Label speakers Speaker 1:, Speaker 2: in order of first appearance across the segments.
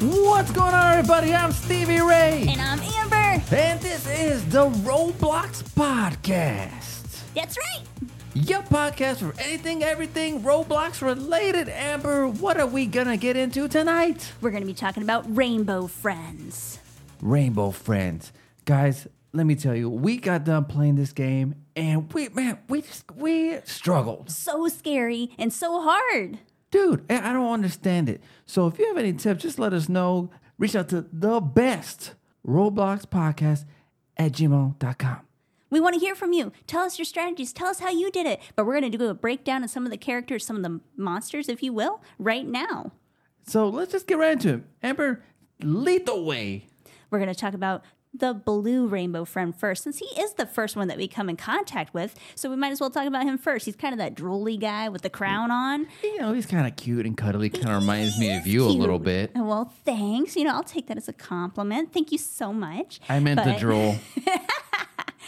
Speaker 1: What's going on, everybody? I'm Stevie Ray.
Speaker 2: And I'm Amber.
Speaker 1: And this is the Roblox Podcast.
Speaker 2: That's right.
Speaker 1: Your podcast for anything, everything Roblox related. Amber, what are we gonna get into tonight?
Speaker 2: We're going to be talking about Rainbow Friends.
Speaker 1: Rainbow Friends. Guys, let me tell you, we got done playing this game and we, man, we just, we struggled.
Speaker 2: So scary and so hard.
Speaker 1: Dude, I don't understand it. So if you have any tips, just let us know. Reach out to the best Roblox podcast at gmail.com.
Speaker 2: We want to hear from you. Tell us your strategies. Tell us how you did it. But we're going to do a breakdown of some of the characters, some of the monsters, if you will, right now.
Speaker 1: So let's just get right into it. Amber, lead the way.
Speaker 2: We're going to talk about the blue rainbow friend first, since he is the first one that we come in contact with. So we might as well talk about him first. He's kind of that drooly guy with the crown on.
Speaker 1: You know, he's kind of cute and cuddly. Kind of reminds me of you a little bit.
Speaker 2: Well, thanks. You know, I'll take that as a compliment. Thank you so much.
Speaker 1: I meant the
Speaker 2: But-
Speaker 1: drool.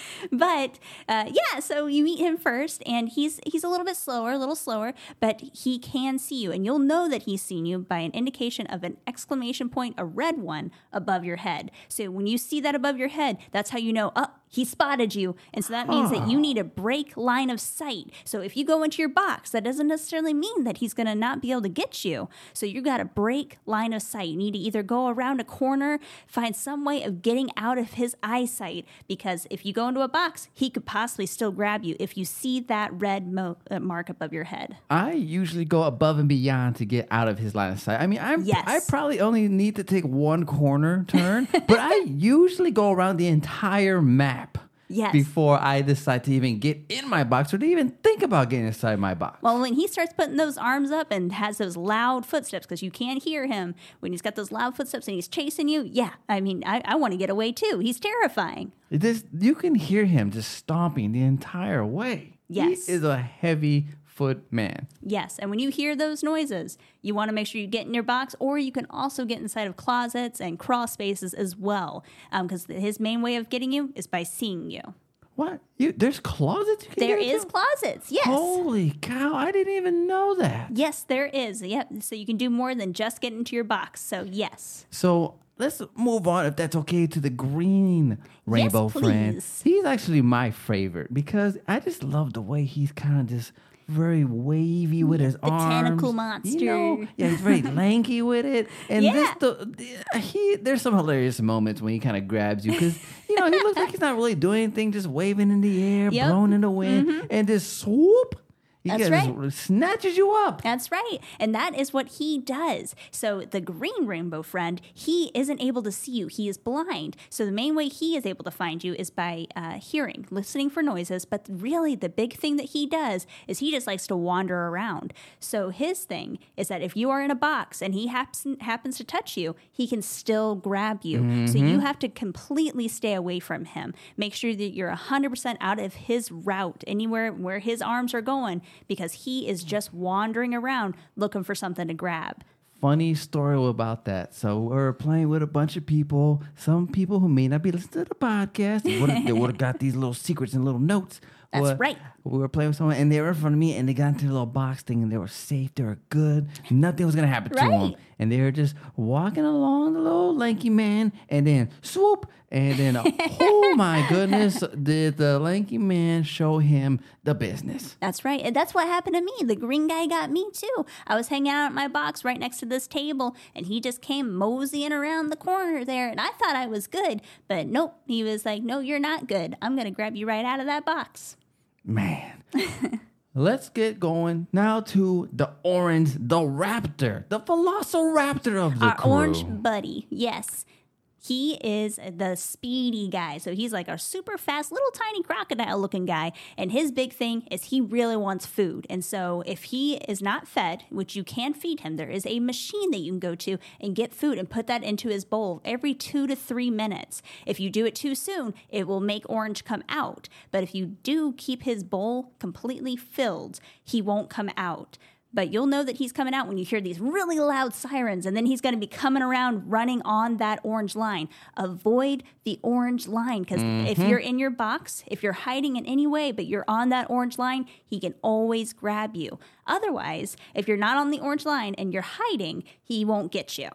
Speaker 2: but uh, yeah, so you meet him first, and he's he's a little bit slower, a little slower, but he can see you, and you'll know that he's seen you by an indication of an exclamation point, a red one above your head. So when you see that above your head, that's how you know. Oh, he spotted you, and so that means that you need a break line of sight. So if you go into your box, that doesn't necessarily mean that he's going to not be able to get you. So you got a break line of sight. You need to either go around a corner, find some way of getting out of his eyesight, because if you go into a box, he could possibly still grab you if you see that red mo- uh, mark above your head.
Speaker 1: I usually go above and beyond to get out of his line of sight. I mean, I'm,
Speaker 2: Yes.
Speaker 1: I probably only need to take one corner turn, but I usually go around the entire map
Speaker 2: Yes.
Speaker 1: before I decide to even get in my box or to even think about getting inside my box.
Speaker 2: Well, when he starts putting those arms up and has those loud footsteps, because you can't hear him when he's got those loud footsteps and he's chasing you, yeah, I mean, I, I want to get away too. He's terrifying.
Speaker 1: This you can hear him just stomping the entire way.
Speaker 2: Yes.
Speaker 1: he is a heavy foot man.
Speaker 2: Yes, and when you hear those noises, you want to make sure you get in your box, or you can also get inside of closets and crawl spaces as well, um, because his main way of getting you is by seeing you.
Speaker 1: What? You there's closets? You can
Speaker 2: There is closets, yes.
Speaker 1: Holy cow! I didn't even know that.
Speaker 2: Yes, there is. Yep. So you can do more than just get into your box. So yes.
Speaker 1: So let's move on, if that's okay, to the green rainbow friend.
Speaker 2: please.
Speaker 1: He's actually my favorite because I just love the way he's kind of just very wavy with his arms.
Speaker 2: tentacle
Speaker 1: You know?
Speaker 2: monster.
Speaker 1: Yeah, he's very lanky with it. And
Speaker 2: Yeah.
Speaker 1: this the he there's some hilarious moments when he kind of grabs you because you know he looks like he's not really doing anything, just waving in the air,
Speaker 2: Yep. Mm-hmm.
Speaker 1: blowing in the wind, and just swoop. He
Speaker 2: That's right.
Speaker 1: snatches you up.
Speaker 2: That's right. And that is what he does. So the green rainbow friend, he isn't able to see you. He is blind. So the main way he is able to find you is by uh, hearing, listening for noises. But really, the big thing that he does is he just likes to wander around. So his thing is that if you are in a box and he happens happens to touch you, he can still grab you. So you have to completely stay away from him. Make sure that you're 100% out of his route, anywhere where his arms are going, because he is just wandering around looking for something to grab.
Speaker 1: funny story about that. So we're playing with a bunch of people. Some people who may not be listening to the podcast, they would have, they would have got these little secrets and little notes.
Speaker 2: That's
Speaker 1: Well,
Speaker 2: right.
Speaker 1: We were playing with someone, and they were in front of me, and they got into the little box thing, and they were safe. They were good. Nothing was gonna happen to them, and they were just walking along the little lanky man, and then swoop, and then uh, oh my goodness, did the lanky man show him the business?
Speaker 2: That's right. And that's what happened to me. The green guy got me too. I was hanging out at my box right next to this table, and he just came moseying around the corner there. And I thought I was good, but nope. He was like, No, you're not good. I'm going to grab you right out of that box.
Speaker 1: Man. Let's get going now to the orange, the raptor, the velociraptor of the
Speaker 2: Our
Speaker 1: crew.
Speaker 2: orange buddy. Yes. He is the speedy guy. So he's like a super fast, little tiny crocodile looking guy. And his big thing is he really wants food. And so if he is not fed, which you can feed him, there is a machine that you can go to and get food and put that into his bowl every two to three minutes. If you do it too soon, it will make orange come out. But if you do keep his bowl completely filled, he won't come out. But you'll know that he's coming out when you hear these really loud sirens, and then he's going to be coming around running on that orange line. Avoid the orange line because if mm-hmm. you're in your box, if you're hiding in any way, but you're on that orange line, he can always grab you. Otherwise, if you're not on the orange line and you're hiding, he won't get you.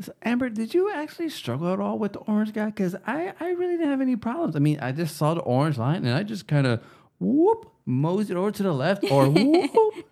Speaker 1: So, Amber, did you actually struggle at all with the orange guy? Because I, I really didn't have any problems. I mean, I just saw the orange line and I just kind of whoop moseyed over to the left or whoop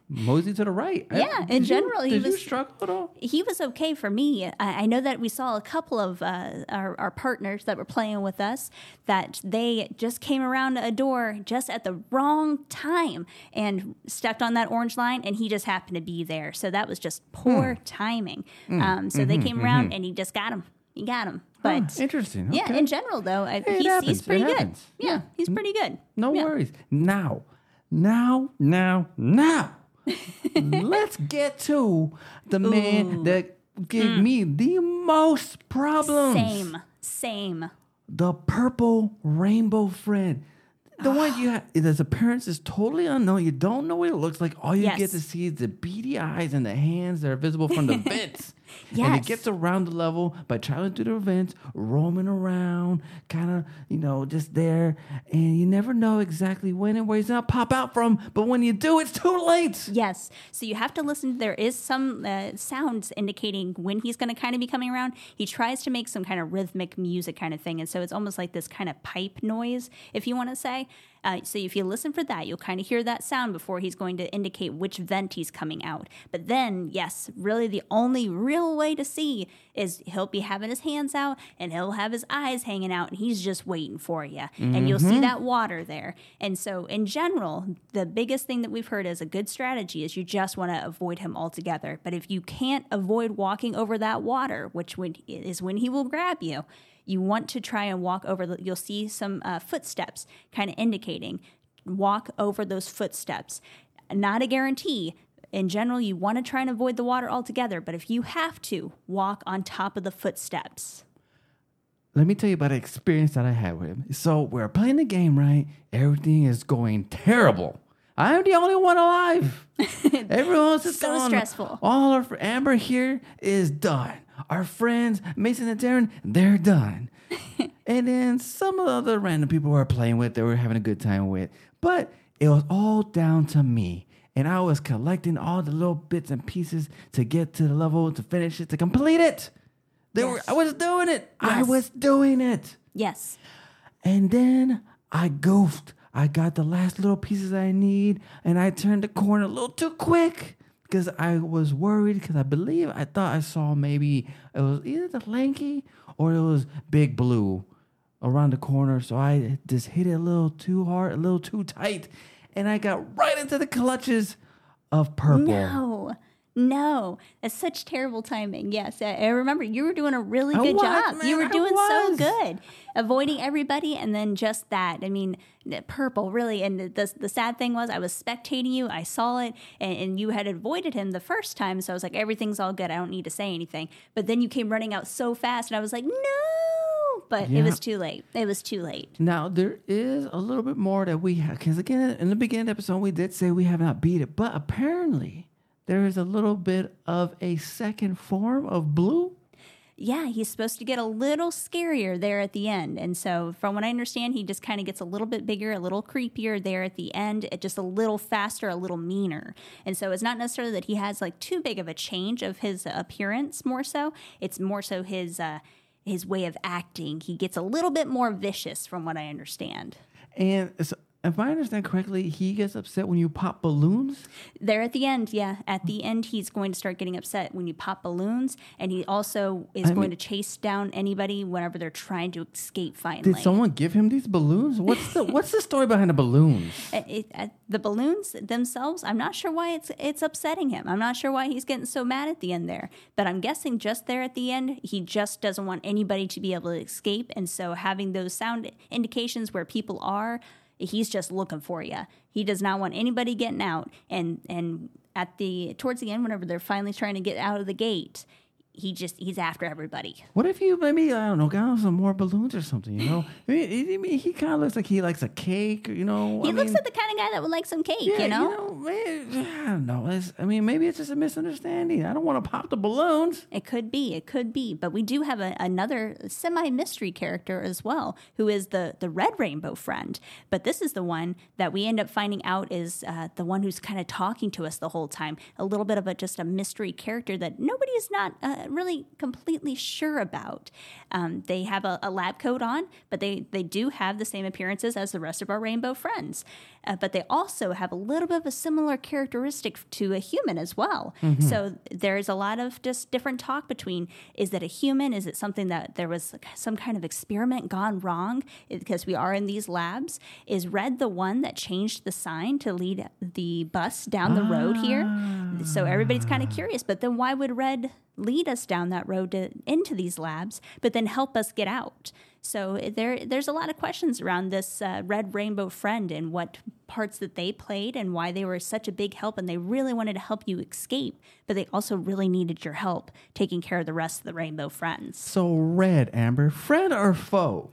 Speaker 1: moseyed to the right. I-
Speaker 2: Yeah, in
Speaker 1: did you-
Speaker 2: general, he was-
Speaker 1: struggle at all?
Speaker 2: he was okay for me. I, I know that we saw a couple of uh, our, our partners that were playing with us that they just came around a door just at the wrong time and stepped on that orange line, and he just happened to be there. So that was just poor
Speaker 1: Hmm.
Speaker 2: timing. Um, so they came around and he just got him. He got him. But
Speaker 1: Huh, interesting.
Speaker 2: yeah, in general though, I, he's, he's pretty good. Yeah,
Speaker 1: Yeah.
Speaker 2: he's pretty good.
Speaker 1: No
Speaker 2: Yeah.
Speaker 1: worries. Now, now, now, now, let's get to the man that gave mm. me the most problems.
Speaker 2: Same, same.
Speaker 1: The purple rainbow friend. The one you have, his appearance is totally unknown. You don't know what it looks like. All you
Speaker 2: Yes.
Speaker 1: get to see is the eyes and the hands that are visible from the vents. And
Speaker 2: Yes.
Speaker 1: it gets around the level by traveling through the vents, roaming around, kind of, you know, just there. And you never know exactly when and where he's going to pop out from. But when you do, it's too late.
Speaker 2: Yes. So you have to listen. There is some uh, sounds indicating when he's going to kind of be coming around. He tries to make some kind of rhythmic music kind of thing. And so it's almost like this kind of pipe noise, if you want to say. Uh, so if you listen for that, you'll kind of hear that sound before he's going to indicate which vent he's coming out. But then, yes, really the only real way to see is he'll be having his hands out and he'll have his eyes hanging out and he's just waiting for you. And you'll see that water there. And so, in general, the biggest thing that we've heard as a good strategy is you just want to avoid him altogether. But if you can't avoid walking over that water, which when, is when he will grab you, you want to try and walk over. The, you'll see some uh, footsteps kind of indicating walk over those footsteps. Not a guarantee. In general, you want to try and avoid the water altogether, but if you have to, walk on top of the footsteps.
Speaker 1: Let me tell you about an experience that I had with him. So we're playing the game, right? Everything is going terrible. I'm the only one alive. Everyone else is
Speaker 2: So
Speaker 1: gone.
Speaker 2: stressful.
Speaker 1: All our Amber here is done. Our friends, Mason and Darren, they're done. and then some of the other random people we were playing with, they were having a good time with. But it was all down to me. And I was collecting all the little bits and pieces to get to the level, to finish it, to complete it. They were,
Speaker 2: Yes.
Speaker 1: I was doing it. I was doing it.
Speaker 2: Yes.
Speaker 1: And then I goofed. I got the last little pieces I need, and I turned the corner a little too quick because I was worried. Because I believe I thought I saw maybe it was either the lanky or it was Big Blue around the corner. So I just hit it a little too hard, a little too tight, and I got right into the clutches of purple.
Speaker 2: No. No, that's such terrible timing. Yes, I, I remember you were doing a really good
Speaker 1: was,
Speaker 2: job.
Speaker 1: man,
Speaker 2: you were doing so good, avoiding everybody, and then just that. I mean, purple really. And the, the the sad thing was, I was spectating you. I saw it, and, and you had avoided him the first time. So I was like, everything's all good. I don't need to say anything. But then you came running out so fast, and I was like, no. But
Speaker 1: Yeah.
Speaker 2: it was too late. It was too late.
Speaker 1: Now there is a little bit more that we have because again in the beginning of the episode we did say we have not beat it, but apparently there is a little bit of a second form of blue.
Speaker 2: yeah, he's supposed to get a little scarier there at the end. And so, from what I understand, he just kind of gets a little bit bigger, a little creepier there at the end, it just a little faster, a little meaner. And so, it's not necessarily that he has like too big of a change of his appearance, more so. It's more so his, uh, his way of acting. He gets a little bit more vicious, from what I understand.
Speaker 1: And so, if I understand correctly, he gets upset when you pop balloons.
Speaker 2: There at the end, yeah. At the end, he's going to start getting upset when you pop balloons, and he also is going
Speaker 1: mean-
Speaker 2: to chase down anybody whenever they're trying to escape. Finally, did
Speaker 1: someone give him these balloons? What's the what's the story behind the balloons?
Speaker 2: It- it- uh, the balloons themselves, I'm not sure why it's it's upsetting him. I'm not sure why he's getting so mad at the end there. But I'm guessing just there at the end, he just doesn't want anybody to be able to escape, and so having those sound indications where people are, he's just looking for you. He does not want anybody getting out. And and at the towards the end, whenever they're finally trying to get out of the gate, he just he's after everybody.
Speaker 1: What if you maybe I don't know got him some more balloons or something? You know, I mean, he, he kind of looks like he likes a cake. You know,
Speaker 2: He
Speaker 1: I
Speaker 2: looks
Speaker 1: mean,
Speaker 2: like the kind of guy that would like some cake,
Speaker 1: yeah,
Speaker 2: you know?
Speaker 1: man, I don't know. It's, I mean, maybe it's just a misunderstanding. I don't want to pop the balloons.
Speaker 2: It could be, it could be, but we do have a, another semi-mystery character as well, who is the the red rainbow friend. But this is the one that we end up finding out is uh, the one who's kind of talking to us the whole time. A little bit of a just a mystery character that nobody is not uh, really completely sure about. Um, they have a, a, lab coat on, but they, they do have the same appearances as the rest of our rainbow friends. Uh, but they also have a little bit of a similar characteristic to a human as well. Mm-hmm. So there's a lot of just different talk between is it a human? Is it something that there was some kind of experiment gone wrong because we are in these labs? Is red the one that changed the sign to lead the bus down the road here? So everybody's kind of curious. But then why would red lead us down that road to, into these labs, but then help us get out. So there, there's a lot of questions around this uh, Red Rainbow Friend and what parts that they played and why they were such a big help. And they really wanted to help you escape, but they also really needed your help taking care of the rest of the Rainbow Friends.
Speaker 1: So Red, Amber, friend or foe?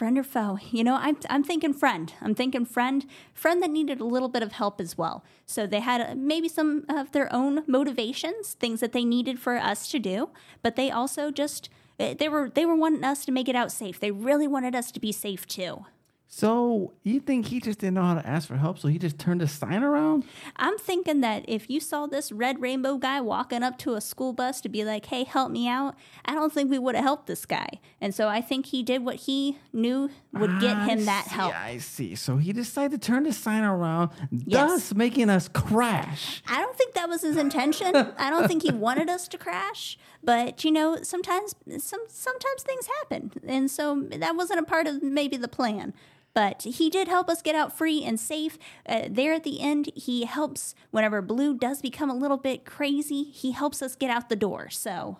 Speaker 2: friend or foe you know I'm, I'm thinking friend i'm thinking friend friend that needed a little bit of help as well so they had uh, maybe some of their own motivations things that they needed for us to do but they also just eh, they were they were wanting us to make it out safe. They really wanted us to be safe too
Speaker 1: so you think he just didn't know how to ask for help, so he just turned his sign around?
Speaker 2: I'm thinking that if you saw this red rainbow guy walking up to a school bus to be like, "Hey, help me out," I don't think we would have helped this guy. And so I think he did what he knew would get him that
Speaker 1: see,
Speaker 2: help.
Speaker 1: I see. So he decided to turn the sign around, yes. thus making us crash.
Speaker 2: I don't think that was his intention. I don't think he wanted us to crash. But you know, sometimes some sometimes things happen, and so that wasn't a part of maybe the plan. But he did help us get out free and safe. Uh, there at the end, he helps whenever Blue does become a little bit crazy, he helps us get out the door. So.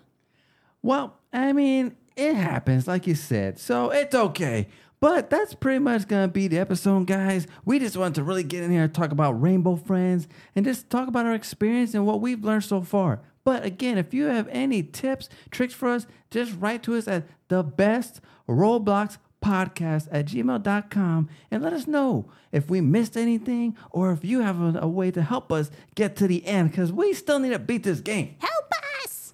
Speaker 1: Well, I mean, it happens, like you said. So it's okay. But that's pretty much gonna be the episode, guys. We just wanted to really get in here and talk about Rainbow Friends and just talk about our experience and what we've learned so far. But again, if you have any tips, tricks for us, just write to us at the best Roblox podcast at gmail.com and let us know if we missed anything or if you have a, a way to help us get to the end because we still need to beat this game.
Speaker 2: Help us!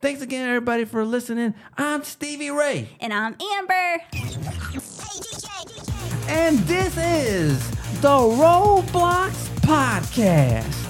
Speaker 1: Thanks again, everybody, for listening. I'm Stevie Ray.
Speaker 2: And I'm Amber.
Speaker 1: And this is the Roblox Podcast.